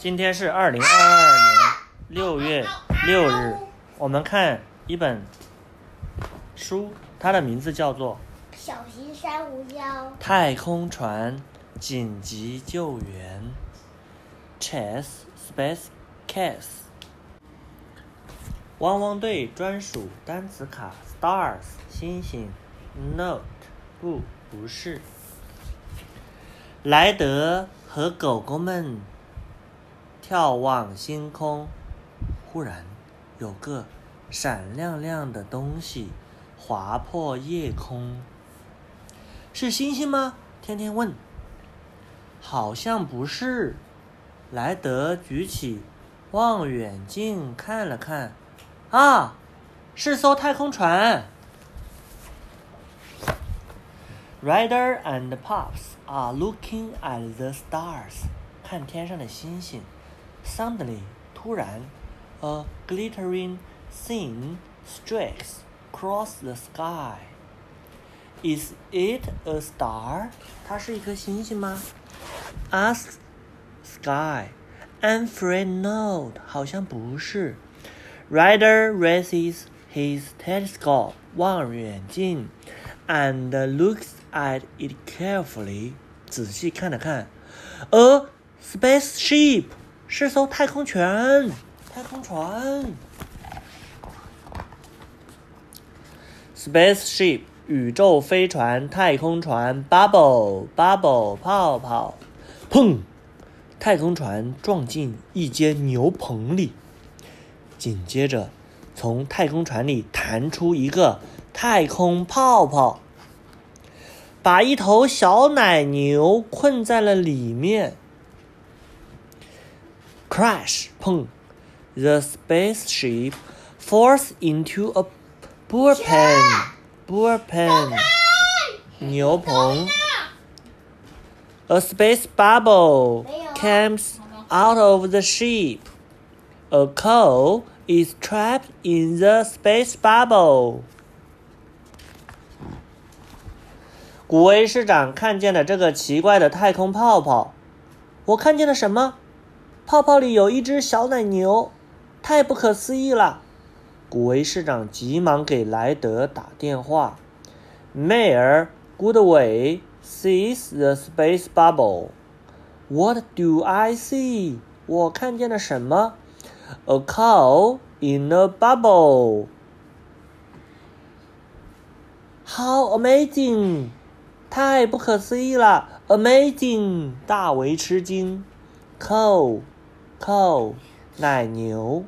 今天是二零二二年六月六日，我们看一本书，它的名字叫做小型珊瑚礁《太空船紧急救援》（Chess Space Case）。汪汪队专属单词卡 （Stars） 星星 （Note） 不不是。莱德和狗狗们眺望星空，忽然有个闪亮亮的东西划破夜空。是星星吗？天天问。好像不是。莱德举起望远镜看了看，啊，是艘太空船。Rider and Pops are looking at the stars，看天上的星星。Suddenly，突然，a glittering thing streaks across the sky. Is it a star？它是一颗星星吗？Ask Sky. I'm afraid not. 好像不是。Ryder raises his telescope 望远镜 and looks at it carefully. 仔细看了看。A spaceship 是艘太空船。太空船。Spaceship 宇宙飞船、太空船。Bubble bubble 泡泡。砰！太空船撞进一间牛棚里，紧接着，从太空船里弹出一个太空泡泡，把一头小奶牛困在了里面。Crash！砰！The spaceship falls into a bullpen. Bullpen. 牛棚。A space bubble comes out of the ship. A cow is trapped in the space bubble. 古威市长看见了这个奇怪的太空泡泡。我看见了什么？ 泡泡里有一只小奶牛，太不可思议了！古维市长急忙给莱德打电话。Mayor Goodway sees the space bubble. What do I see? 我看见了什么？A cow in a bubble. How amazing! 太不可思议了！Amazing! 大为吃惊。Cow, cow, 奶牛。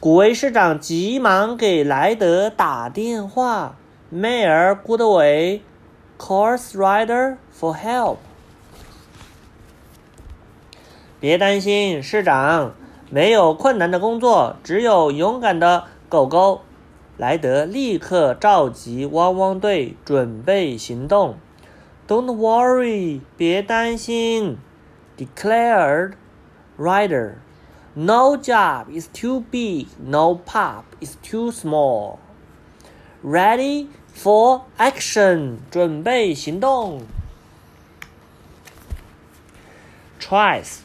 古威市长急忙给莱德打电话。Mayor Goodway calls Ryder for help. 别担心，市长，没有困难的工作，只有勇敢的狗狗。莱德立刻召集汪汪队，准备行动。Don't worry，别担心，declared Ryder. No job is too big, no pup is too small. Ready for action，准备行动。Tries，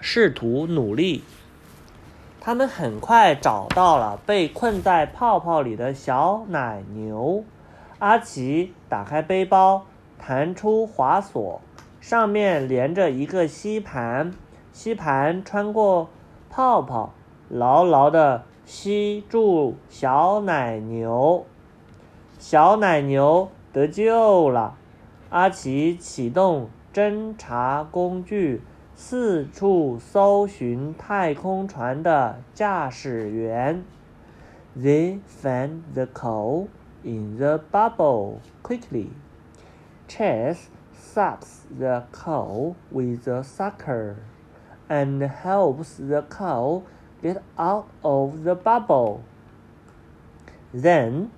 试图努力。他们很快找到了被困在泡泡里的小奶牛。阿奇打开背包，弹出滑索，上面连着一个吸盘，吸盘穿过泡泡，牢牢地吸住小奶牛。小奶牛得救了。阿奇启动侦察工具，四处搜寻太空船的驾驶员。They found the coal in the bubble quickly. Chess sucks the coal with a sucker and helps the cow get out of the bubble. Then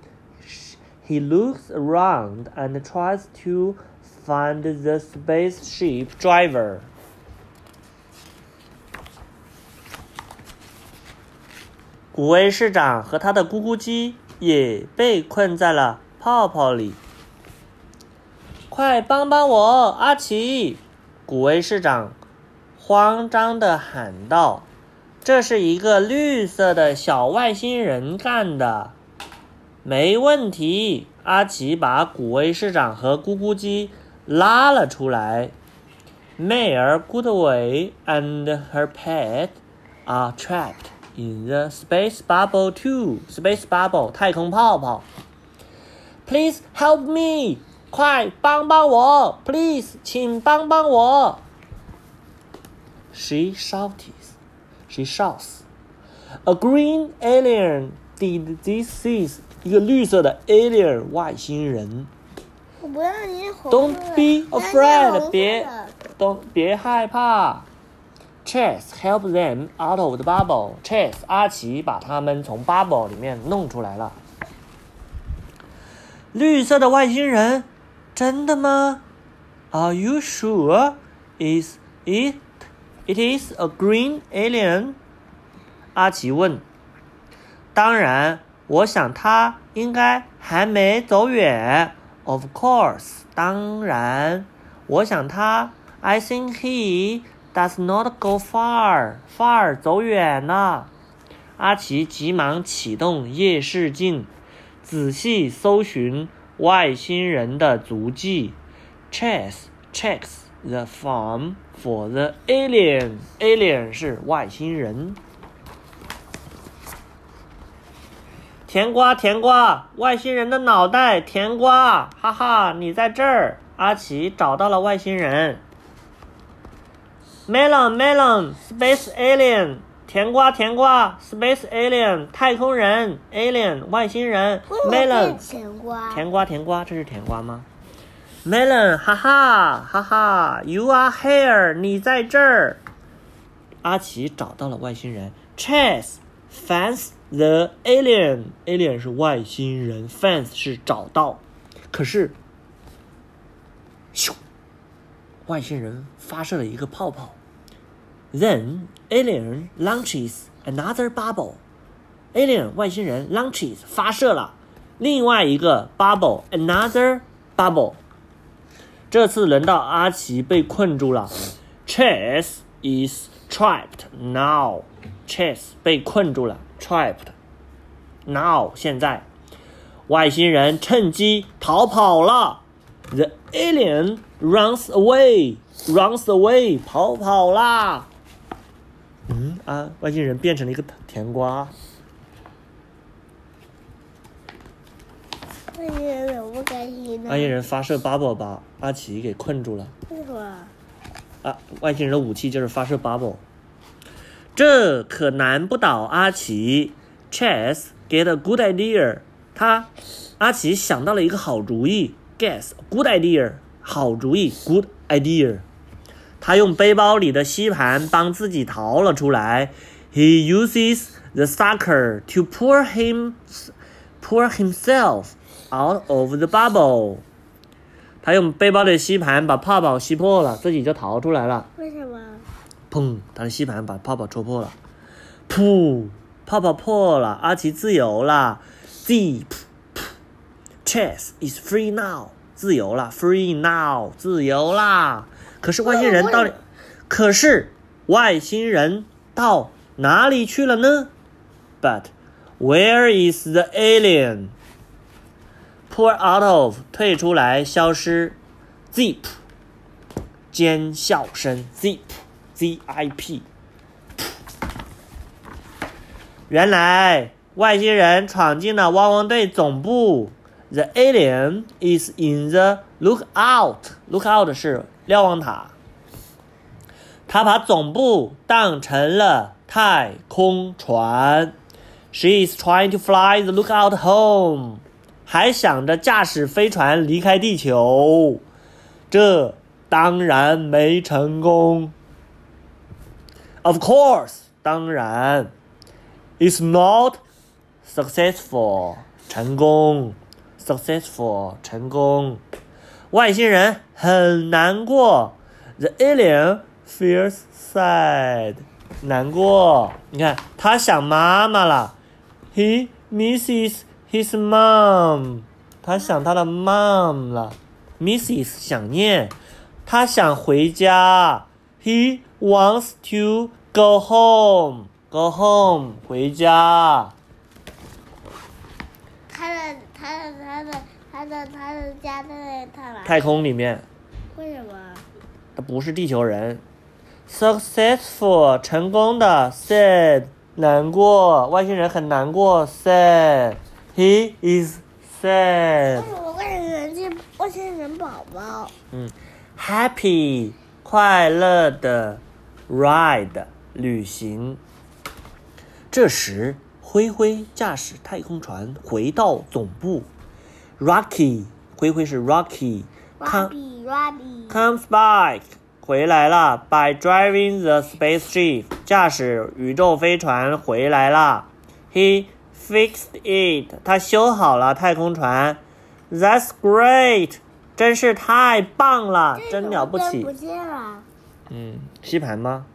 he looks around and tries to find the spaceship driver. 古威市长和他的咕咕鸡也被困在了泡泡里。快帮帮我，阿奇！古威市长 慌张地喊道：“这是一个绿色的小外星人干的。”没问题，阿奇把古威市长和咕咕鸡拉了出来。Mayor Goodway and her pet are trapped in the space bubble too. Space bubble 太空泡泡。Please help me！快帮帮我！Please，请帮帮我。She shouts. She shouts. A green alien did this. Is 一个绿色的 alien 外星人。我不要你红 Don't 色 be 那 afraid，红色别的都别害怕。Chess help them out of the bubble. Chess 阿奇把他们从 bubble 里面弄出来了。绿色的外星人，真的吗？Are you sure? Is it? It is a green alien. 阿奇问。当然，我想他应该还没走远。Of course，当然，我想他。I think he does not go far. Far 走远了。阿奇急忙启动夜视镜，仔细搜寻外星人的足迹。Chess checks the farm for the alien. Alien 是外星人。甜瓜，甜瓜，外星人的脑袋，甜瓜，哈哈，你在这儿。阿奇找到了外星人。Melon, melon, space alien，甜瓜，甜瓜，space alien，太空人，alien，外星人，melon，甜瓜？甜瓜，甜瓜，这是甜瓜吗？Melon，哈哈，哈哈，You are here，你在这儿。阿奇找到了外星人。Chess finds the alien，alien 是外星人，finds 是找到。可是，咻，外星人发射了一个泡泡。Then alien launches another bubble. Alien 外星人 launches 发射了另外一个 bubble, another bubble。这次轮到阿奇被困住了。Chess is trapped now. Chess 被困住了，trapped. Now 现在，外星人趁机逃跑了。The alien runs away, runs away，跑跑啦。嗯啊，外星人变成了一个甜瓜。外星人怎么不开心呢？外星人发射 bubble 把阿奇给困住了。为什么？啊，外星人的武器就是发射 bubble。这可难不倒阿奇。Chess get a good idea。他阿奇想到了一个好主意。Guess good idea，好主意，good idea。他用背包里的吸盘帮自己逃了出来。He uses the sucker to pull him, pull himself out of the bubble。他用背包里的吸盘把泡泡吸破了，自己就逃出来了。为什么？砰！他的吸盘把泡泡戳破了。噗！泡泡破了，阿奇自由了。Zip。Chess is free now，自由了，free now，自由啦。可是外星人到底，可是外星人到哪里去了呢？But where is the alien？Pour out of，退出来，消失。Zip，尖笑声。Zip，Z-I-P。原来外星人闯进了汪汪队总部。The alien is in the lookout. Lookout 是瞭望塔。他把总部当成了太空船。She is trying to fly the lookout home. 还想着驾驶飞船离开地球，这当然没成功。Of course，当然，is not successful，成功，successful，成功。外星人很难过，the alien feels sad，难过。你看，他想妈妈了，he misses his mom，他想他的 mom 了，misses 想念，他想回家，he wants to go home. Go home，回家。他的他的他的他的他的家在他哪？太空里面，为什么？他不是地球人。Successful，成功的。Sad，难过，外星人很难过。Sad，he is sad 为。什么外星人是外星人宝宝？嗯，Happy，快乐的。Ride，旅行。这时，灰灰驾驶太空船回到总部。Rocky，灰灰是 Rocky。Come Robbie Robbie，comes back，回来了。By driving the spaceship，驾驶宇宙飞船回来了。He fixed it，他修好了太空船。That's great，真是太棒了，真了不起不。见了，嗯，吸盘吗？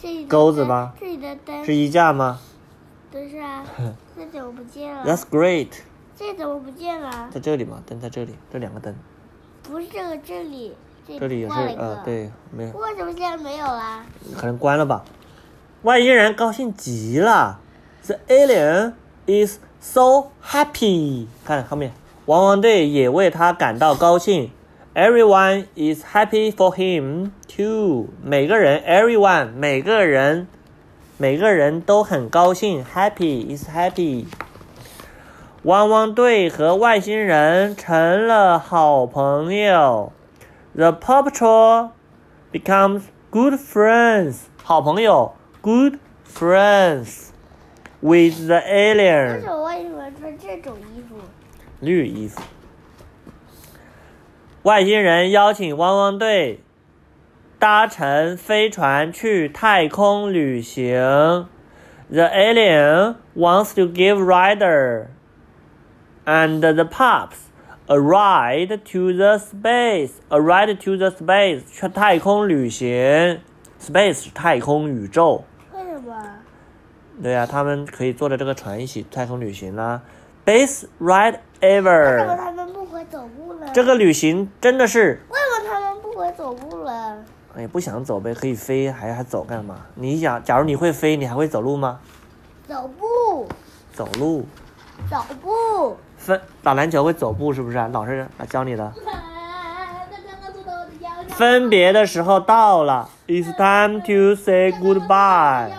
这钩子吗这里的灯是衣架吗不是啊，这怎么不见了？？That's great，这怎么不见了？在这里吗？灯在这里，这两个灯，不是这个，这里，这这里也是。呃，。对，没有，为什么现在没有啦？可能关了吧。外星人高兴极了，The alien is so happy。看后面，汪汪队也为他感到高兴。Everyone is happy for him too。每个人，everyone，每个人，每个人都很高兴，happy is happy。汪汪队和外星人成了好朋友。The Paw Patrol becomes good friends，好朋友，good friends with the 为 alien，什么外星人穿这种衣服？绿衣服。外星人邀请汪汪队搭乘飞船去太空旅行。The alien wants to give Ryder and the pups a ride to the space. A ride to the space 去太空旅行。Space 是太空宇宙。 对呀、他们可以坐着这个船一起太空旅行啦。Best ride ever。为什么他们不会走路了？这个旅行真的是，为什么他们不会走路了？哎，不想走呗，可以飞，还还走干嘛？你想，假如你会飞，你还会走路吗？走步，走路，走步。分打篮球会走步是不是啊？老师来教你的。分别的时候到了，It's time to say goodbye。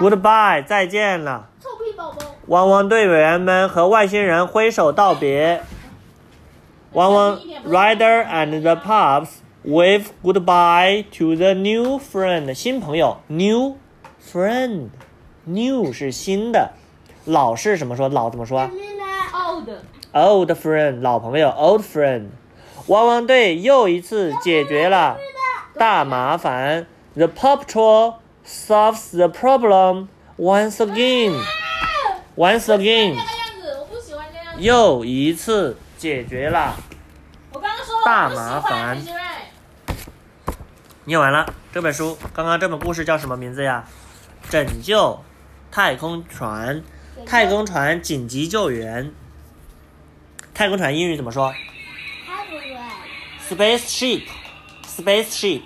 Goodbye，再见了。臭屁宝宝。汪汪队委员们和外星人挥手道别。汪汪 Rider and the pups wave goodbye to the new friend，新朋友 new friend，new 是新的，老是什么说？老怎么说啊 old？old friend 老朋友 old friend。汪汪队又一次解决了大麻烦。The Paw Patrol solves the problem once again. Once again。又一次解决了。大麻烦念完了这本书，刚刚这本故事叫什么名字呀？拯救太空船，太空船紧急救援。太空船英语怎么说他不对，？Spaceship，spaceship。